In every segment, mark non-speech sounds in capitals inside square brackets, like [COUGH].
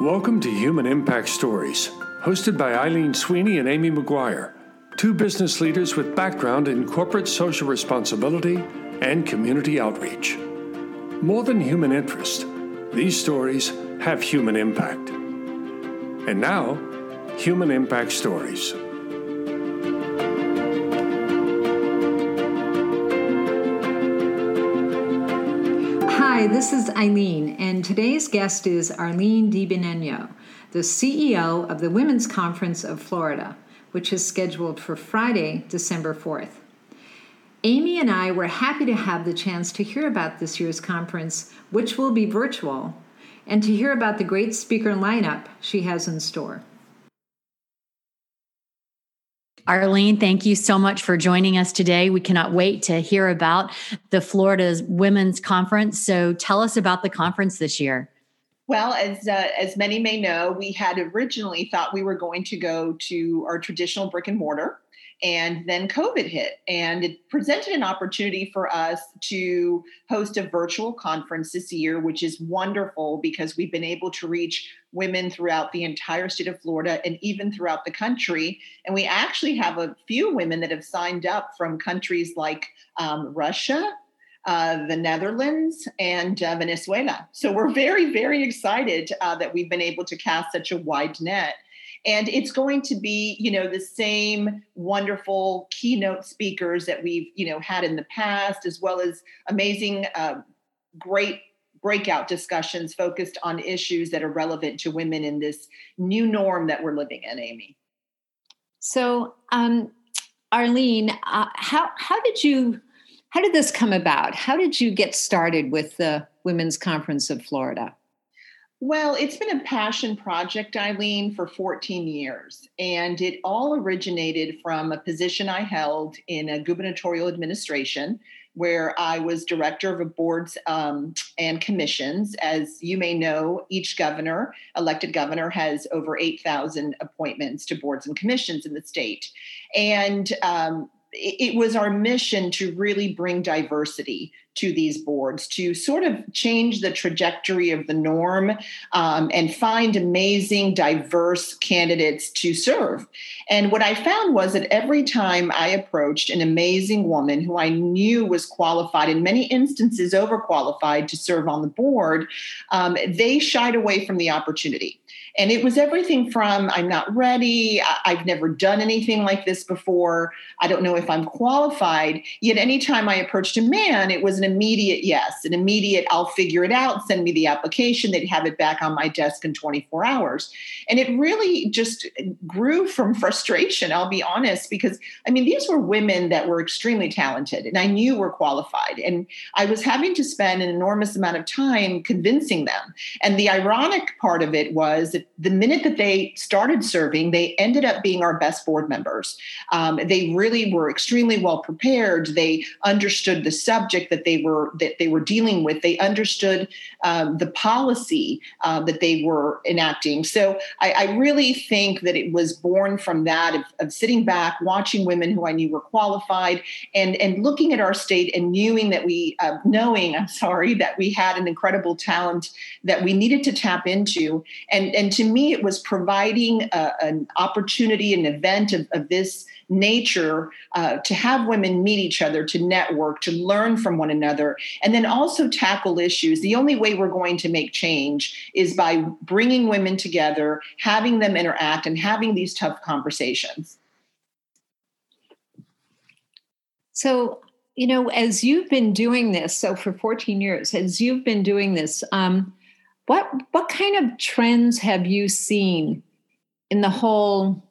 Welcome to Human Impact Stories, hosted by Eileen Sweeney and Amy McGuire, two business leaders with background in corporate social responsibility and community outreach. More than human interest, these stories have human impact. And now, Human Impact Stories. This is Eileen, and today's guest is Arlene DiBenigno, the CEO of the Women's Conference of Florida, which is scheduled for Friday, December 4th. Amy and I were happy to have the chance to hear about this year's conference, which will be virtual, and to hear about the great speaker lineup she has in store. Arlene, thank you so much for joining us today. We cannot wait to hear about the Florida's Women's Conference. So tell us about the conference this year. Well, as uh, as many may know, we had originally thought we were going to go to our traditional brick and mortar and then COVID hit, and it presented an opportunity for us to host a virtual conference this year, which is wonderful because we've been able to reach women throughout the entire state of Florida and even throughout the country. And we actually have a few women that have signed up from countries like um, Russia, uh, the Netherlands, and uh, Venezuela. So we're very, very excited uh, that we've been able to cast such a wide net and it's going to be you know the same wonderful keynote speakers that we've you know had in the past as well as amazing uh, great breakout discussions focused on issues that are relevant to women in this new norm that we're living in amy. So um, arlene uh, how how did you how did this come about? How did you get started with the women's conference of florida well, it's been a passion project, Eileen, for 14 years. And it all originated from a position I held in a gubernatorial administration where I was director of boards um, and commissions. As you may know, each governor, elected governor, has over 8,000 appointments to boards and commissions in the state. And um, it was our mission to really bring diversity to these boards to sort of change the trajectory of the norm um, and find amazing, diverse candidates to serve. And what I found was that every time I approached an amazing woman who I knew was qualified, in many instances overqualified to serve on the board, um, they shied away from the opportunity. And it was everything from I'm not ready, I've never done anything like this before, I don't know if I'm qualified. Yet anytime I approached a man, it was an immediate yes, an immediate I'll figure it out, send me the application, they'd have it back on my desk in 24 hours. And it really just grew from [LAUGHS] frustration, I'll be honest, because I mean, these were women that were extremely talented and I knew were qualified. And I was having to spend an enormous amount of time convincing them. And the ironic part of it was that the minute that they started serving, they ended up being our best board members. Um, they really were extremely well prepared. They understood the subject that they were that they were dealing with. They understood um, the policy uh, that they were enacting. So I, I, really think that it was born from that of, of, sitting back, watching women who I knew were qualified, and and looking at our state and knowing that we uh, knowing I'm sorry that we had an incredible talent that we needed to tap into, and and to me it was providing a, an opportunity, an event of, of this nature uh, to have women meet each other, to network, to learn from one another, and then also tackle issues. The only way we're going to make change is by bringing women together, having them interact, and having these tough conversations. So, you know, as you've been doing this, so for 14 years, as you've been doing this, um, what what kind of trends have you seen in the whole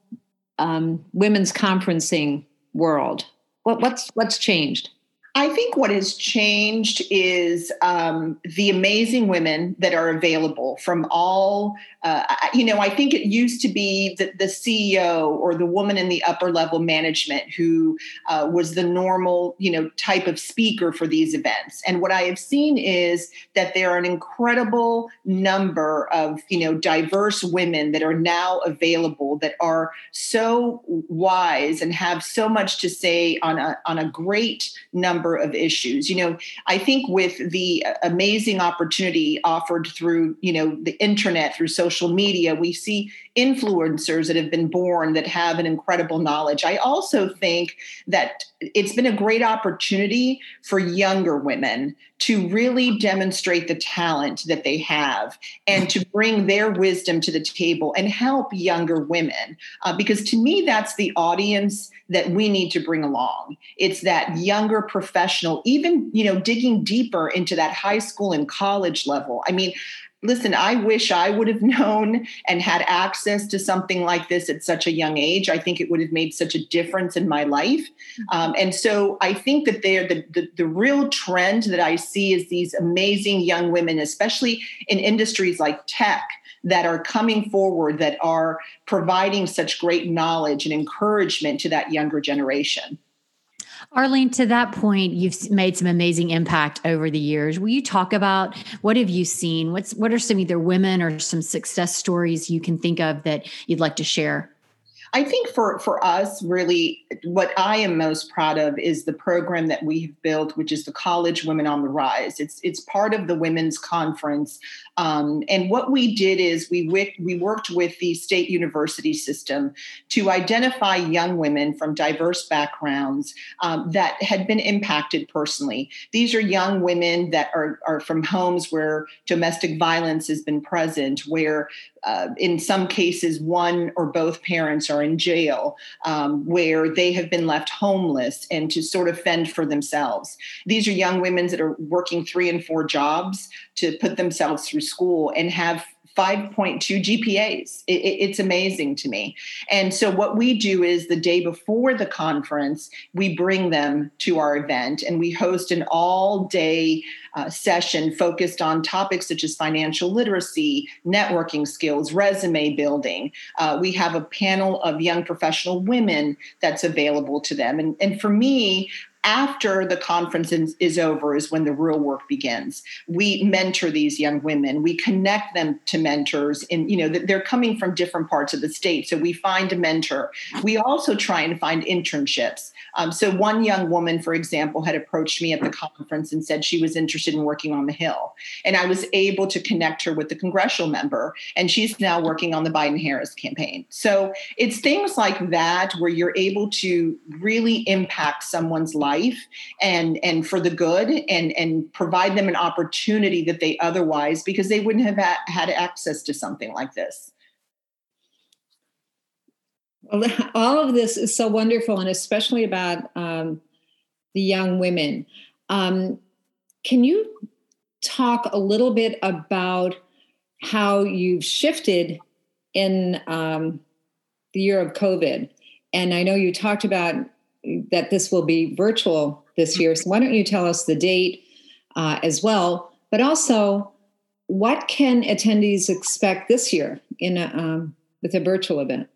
um, women's conferencing world? What, what's what's changed? I think what has changed is um, the amazing women that are available from all, uh, you know, I think it used to be the, the, CEO or the woman in the upper level management who uh, was the normal, you know, type of speaker for these events. And what I have seen is that there are an incredible number of, you know, diverse women that are now available that are so wise and have so much to say on a, on a great number number of issues. You know, I think with the amazing opportunity offered through, you know, the internet, through social media, we see influencers that have been born that have an incredible knowledge. I also think that it's been a great opportunity for younger women to really demonstrate the talent that they have and to bring their wisdom to the table and help younger women. Uh, because to me, that's the audience that we need to bring along. It's that younger professional, even, you know, digging deeper into that high school and college level. I mean, listen, I wish I would have [LAUGHS] known and had access to something like this at such a young age. I think it would have made such a difference in my life. Mm-hmm. Um, and so I think that they're the, the, the real trend that I see is these amazing young women, especially in industries like tech that are coming forward that are providing such great knowledge and encouragement to that younger generation. Arlene, to that point, you've made some amazing impact over the years. Will you talk about what have you seen? What's what are some either women or some success stories you can think of that you'd like to share? I think for for us, really, what I am most proud of is the program that we have built, which is the College Women on the Rise. It's it's part of the women's conference um, and what we did is we, we worked with the state university system to identify young women from diverse backgrounds um, that had been impacted personally. These are young women that are, are from homes where domestic violence has been present, where uh, in some cases one or both parents are in jail, um, where they have been left homeless and to sort of fend for themselves. These are young women that are working three and four jobs to put themselves through school and have 5.2 GPAs. It, it's amazing to me. And so, what we do is the day before the conference, we bring them to our event and we host an all day uh, session focused on topics such as financial literacy, networking skills, resume building. Uh, we have a panel of young professional women that's available to them. And, and for me, after the conference is over is when the real work begins. We mentor these young women. We connect them to mentors and you know they're coming from different parts of the state so we find a mentor. We also try and find internships. Um, so one young woman for example had approached me at the conference and said she was interested in working on the hill. And i was able to connect her with the congressional member and she's now working on the biden harris campaign. So it's things like that where you're able to really impact someone's life life and and for the good and and provide them an opportunity that they otherwise because they wouldn't have had access to something like this. Well, [LAUGHS] all of this is so wonderful and especially about um, the young women. Um, can you talk a little bit about how you've shifted in um, the year of covid? And i know you talked about that this will be virtual this year. So why don't you tell us the date uh, as well, but also what can attendees expect this year in a, um, with a virtual event?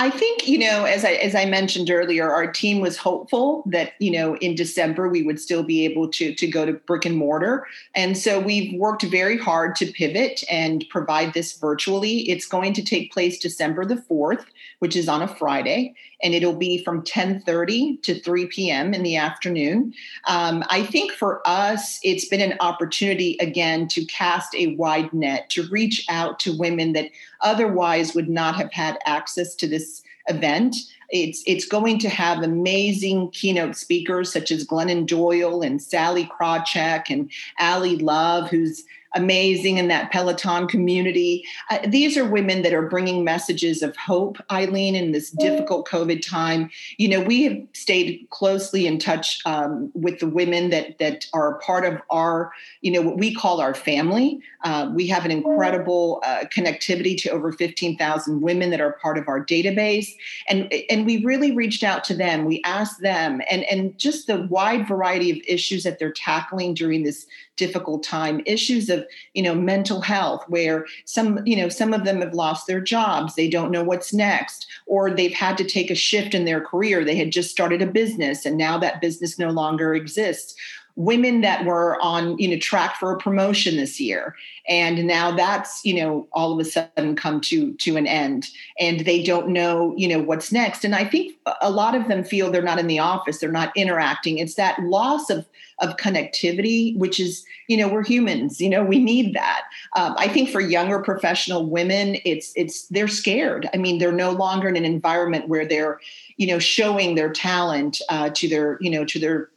I think you know, as I as I mentioned earlier, our team was hopeful that you know in December we would still be able to to go to brick and mortar, and so we've worked very hard to pivot and provide this virtually. It's going to take place December the fourth, which is on a Friday, and it'll be from 10:30 to 3 p.m. in the afternoon. Um, I think for us, it's been an opportunity again to cast a wide net to reach out to women that otherwise would not have had access to this event. It's it's going to have amazing keynote speakers such as Glennon Doyle and Sallie Krawcheck and Ally Love, who's amazing in that Peloton community. Uh, these are women that are bringing messages of hope, Eileen, in this difficult COVID time. You know, we have stayed closely in touch um, with the women that that are part of our, you know, what we call our family. Uh, we have an incredible uh, connectivity to over 15,000 women that are part of our database, and and we really reached out to them. We asked them, and and just the wide variety of issues that they're tackling during this difficult time issues of you know mental health where some you know some of them have lost their jobs they don't know what's next or they've had to take a shift in their career they had just started a business and now that business no longer exists women that were on you know track for a promotion this year. And now that's you know all of a sudden come to to an end. And they don't know you know what's next. And i think a lot of them feel they're not in the office they're not interacting. It's that loss of of connectivity which is you know we're humans you know we need that. Um, i think for younger professional women it's it's they're scared. I mean they're no longer in an environment where they're you know showing their talent uh, to their you know to their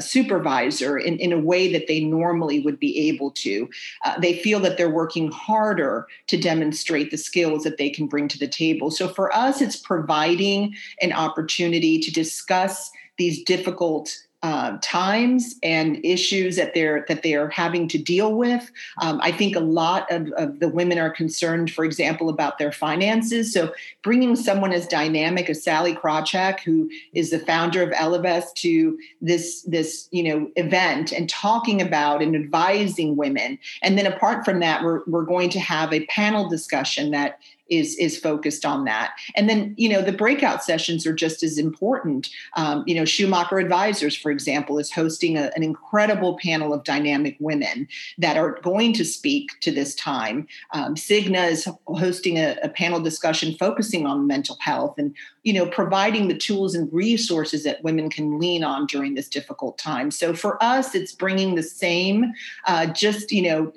supervisor in, in a way that they normally would be able to. Uh, they feel that they're working harder to demonstrate the skills that they can bring to the table. So for us, it's providing an opportunity to discuss these difficult uh, times and issues that they're that they are having to deal with. Um, I think a lot of, of the women are concerned, for example, about their finances. So bringing someone as dynamic as Sallie Krawcheck, who is the founder of Ellevest, to this this you know event and talking about and advising women, and then apart from that, we're we're going to have a panel discussion that is is focused on that. And then you know the breakout sessions are just as important. Um, you know Shumaker Advisors for example is hosting a, an incredible panel of dynamic women that are going to speak to this time. Um, cigna is hosting a, a panel discussion focusing on mental health and you know providing the tools and resources that women can lean on during this difficult time. So for us it's bringing the same uh, just you know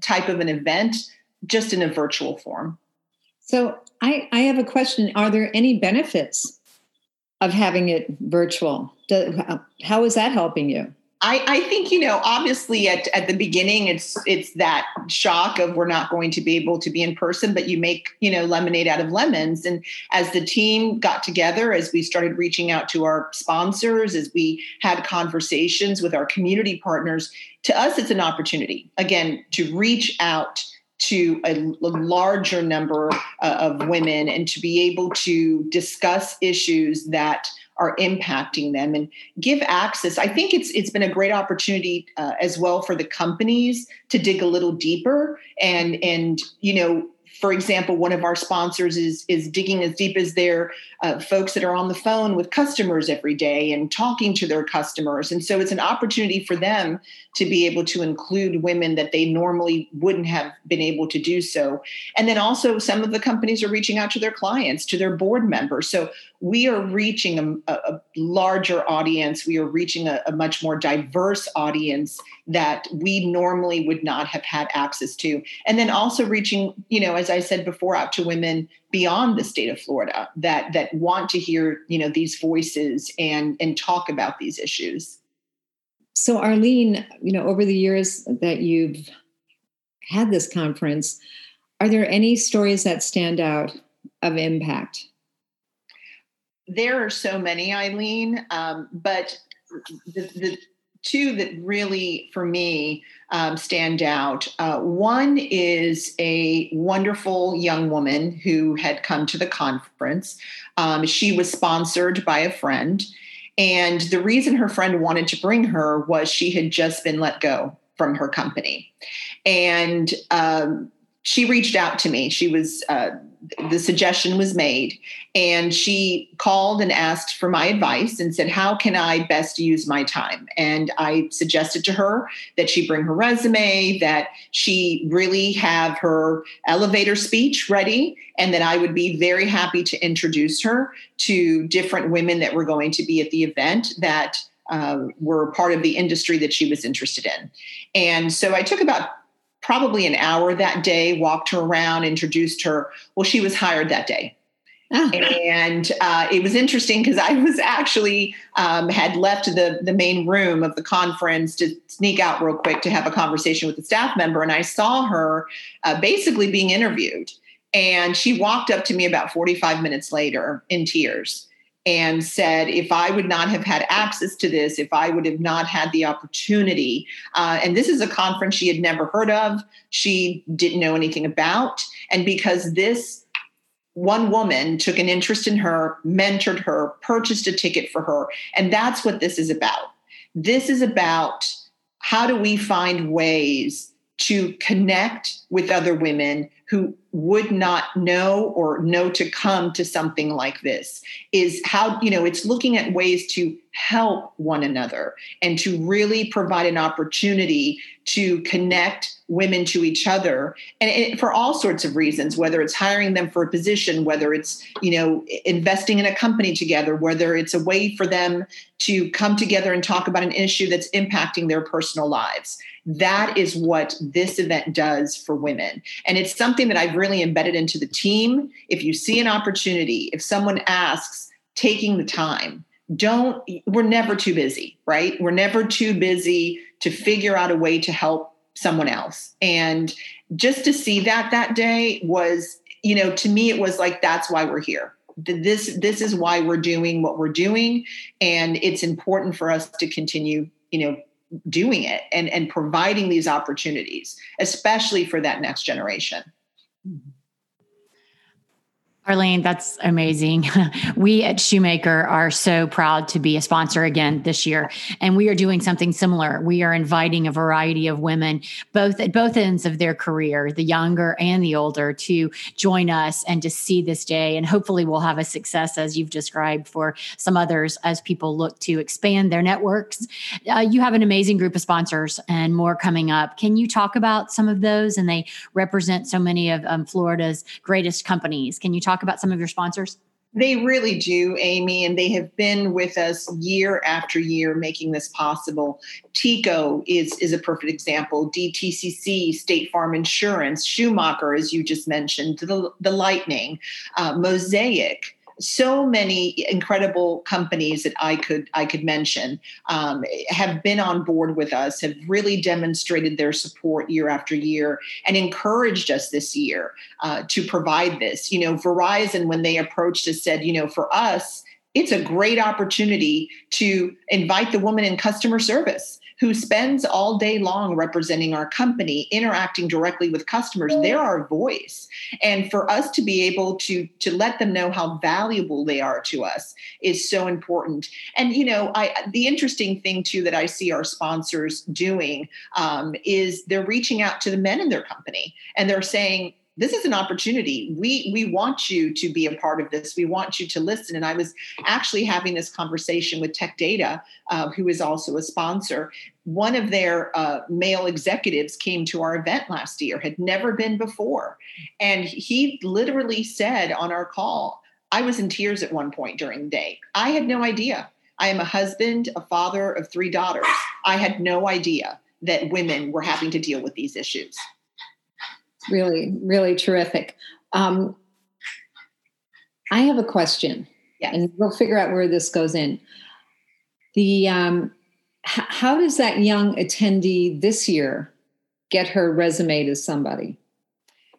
type of an event just in a virtual form so I, I have a question. Are there any benefits of having it virtual? Do, how is that helping you? I, I, think you know obviously at, at the beginning it's it's that shock of we're not going to be able to be in person but you make you know lemonade out of lemons and as the team got together as we started reaching out to our sponsors as we had conversations with our community partners to us it's an opportunity again to reach out to a, larger number uh, of women and to be able to discuss issues that are impacting them and give access. I think it's it's been a great opportunity uh, as well for the companies to dig a little deeper and and you know for example, one of our sponsors is is digging as deep as their uh, folks that are on the phone with customers every day and talking to their customers, and so it's an opportunity for them to be able to include women that they normally wouldn't have been able to do so. And then also, some of the companies are reaching out to their clients, to their board members. So we are reaching a, a larger audience. We are reaching a, a, much more diverse audience that we normally would not have had access to. And then also reaching, you know, as I said before, out to women beyond the state of Florida that that want to hear, you know, these voices and and talk about these issues. So Arlene, you know, over the years that you've had this conference, are there any stories that stand out of impact? There are so many, Eileen, um, but the, the, two that really, for me, um, stand out. Uh, one is a wonderful young woman who had come to the conference. Um, she was sponsored by a friend. And the reason her friend wanted to bring her was she had just been let go from her company. And um, she reached out to me. She was uh, the suggestion was made and she called and asked for my advice and said how can i best use my time and i suggested to her that she bring her resume that she really have her elevator speech ready and that i would be very happy to introduce her to different women that were going to be at the event that uh, were part of the industry that she was interested in and so i took about probably an hour that day, walked her around, introduced her. Well, she was hired that day. Oh. And uh, it was interesting because I was actually um, had left the the main room of the conference to sneak out real quick to have a conversation with the staff member, and I saw her uh, basically being interviewed. And she walked up to me about 45 minutes later in tears and said, if I would not have had access to this, if I would have not had the opportunity, uh, and this is a conference she had never heard of, she didn't know anything about. And because this one woman took an interest in her, mentored her, purchased a ticket for her, and that's what this is about. This is about how do we find ways to connect with other women who would not know or know to come to something like this is how you know it's looking at ways to help one another and to really provide an opportunity to connect women to each other and it, for all sorts of reasons whether it's hiring them for a position whether it's you know investing in a company together whether it's a way for them to come together and talk about an issue that's impacting their personal lives that is what this event does for women. And it's something that I've really embedded into the team. If you see an opportunity, if someone asks, taking the time, don't, we're never too busy, right? We're never too busy to figure out a way to help someone else. And just to see that that day was, you know, to me, it was like, that's why we're here this this is why we're doing what we're doing and it's important for us to continue you know doing it and, and providing these opportunities, especially for that next generation. Mm-hmm. Arlene, that's amazing. [LAUGHS] We at Shumaker are so proud to be a sponsor again this year. And we are doing something similar. We are inviting a variety of women, both at both ends of their career, the younger and the older, to join us and to see this day. And hopefully we'll have a success as you've described for some others as people look to expand their networks. Uh, you have an amazing group of sponsors and more coming up. Can you talk about some of those? And they represent so many of um, Florida's greatest companies. Can you talk talk about some of your sponsors? They really do, Amy, and they have been with us year after year making this possible. TECO is, is a perfect example. DTCC, State Farm Insurance, Shumaker, as you just mentioned, the, the Lightning, uh, Mosaic, so many incredible companies that I could I could mention um, have been on board with us, have really demonstrated their support year after year, and encouraged us this year uh, to provide this. You know, Verizon when they approached us said, you know, for us it's a great opportunity to invite the woman in customer service who spends all day long representing our company, interacting directly with customers. They're our voice. And for us to be able to, to let them know how valuable they are to us is so important. And, you know, I, the interesting thing too that I see our sponsors doing um, is they're reaching out to the men in their company and they're saying, this is an opportunity. We we want you to be a part of this. We want you to listen. And I was actually having this conversation with Tech Data, uh, who is also a sponsor. One of their uh, male executives came to our event last year, had never been before, and he literally said on our call, "I was in tears at one point during the day. I had no idea. I am a husband, a father of three daughters. I had no idea." That women were having to deal with these issues really, really terrific. Um, I have a question, yes. and we'll figure out where this goes in. The um, h- how does that young attendee this year get her resume to somebody?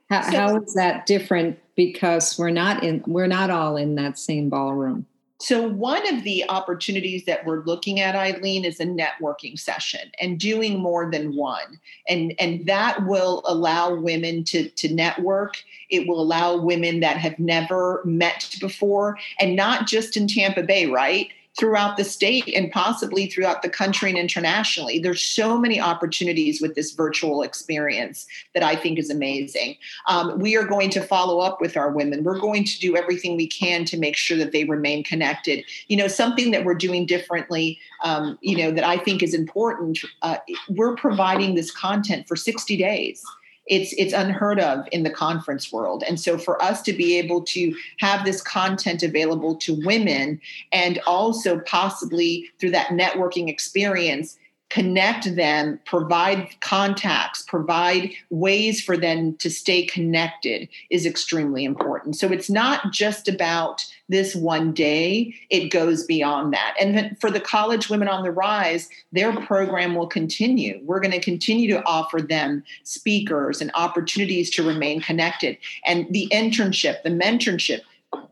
How, so, how is that different? Because we're not in, we're not all in that same ballroom. So, one of the opportunities that we're looking at, Eileen, is a networking session and doing more than one. And, and that will allow women to, to network. It will allow women that have never met before, and not just in Tampa Bay, right? Throughout the state and possibly throughout the country and internationally. There's so many opportunities with this virtual experience that I think is amazing. Um, we are going to follow up with our women. We're going to do everything we can to make sure that they remain connected. You know, something that we're doing differently, um, you know, that I think is important. Uh, we're providing this content for 60 days it's it's unheard of in the conference world. And so for us to be able to have this content available to women and also possibly through that networking experience connect them, provide contacts, provide ways for them to stay connected is extremely important. So it's not just about this one day, it goes beyond that. And for the College Women on the Rise, their program will continue. We're going to continue to offer them speakers and opportunities to remain connected. And the internship, the mentorship,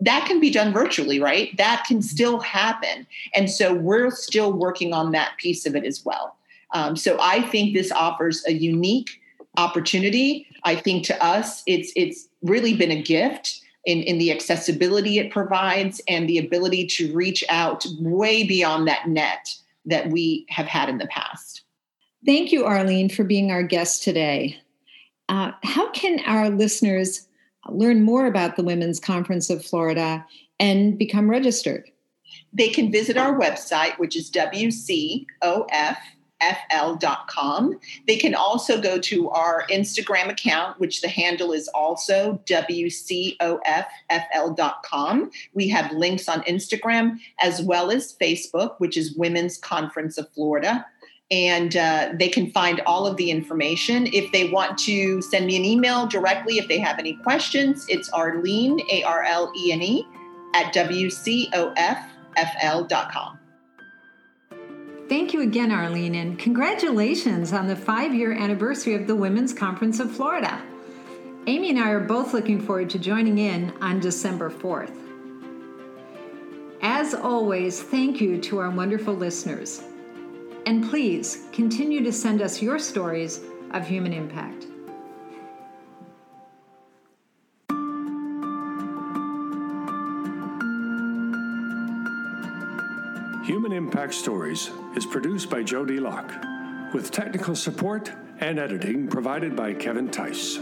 that can be done virtually, right? That can still happen. And so we're still working on that piece of it as well. Um, so I think this offers a unique opportunity. I think to us, it's it's really been a gift in, in the accessibility it provides and the ability to reach out way beyond that net that we have had in the past. Thank you, Arlene, for being our guest today. Uh, how can our listeners learn more about the Women's Conference of Florida and become registered? They can visit our website, which is WCOF fl.com. They can also go to our Instagram account, which the handle is also WCOFFL.com. We have links on Instagram as well as Facebook, which is Women's Conference of Florida. And uh, they can find all of the information. If they want to send me an email directly, if they have any questions, it's Arlene, A R L E N E, at WCOFFL.com. Thank you again, Arlene, and congratulations on the five year anniversary of the Women's Conference of Florida. Amy and I are both looking forward to joining in on December 4th. As always, thank you to our wonderful listeners. And please continue to send us your stories of human impact. Human Impact Stories is produced by Jody Locke, with technical support and editing provided by Kevin Tice.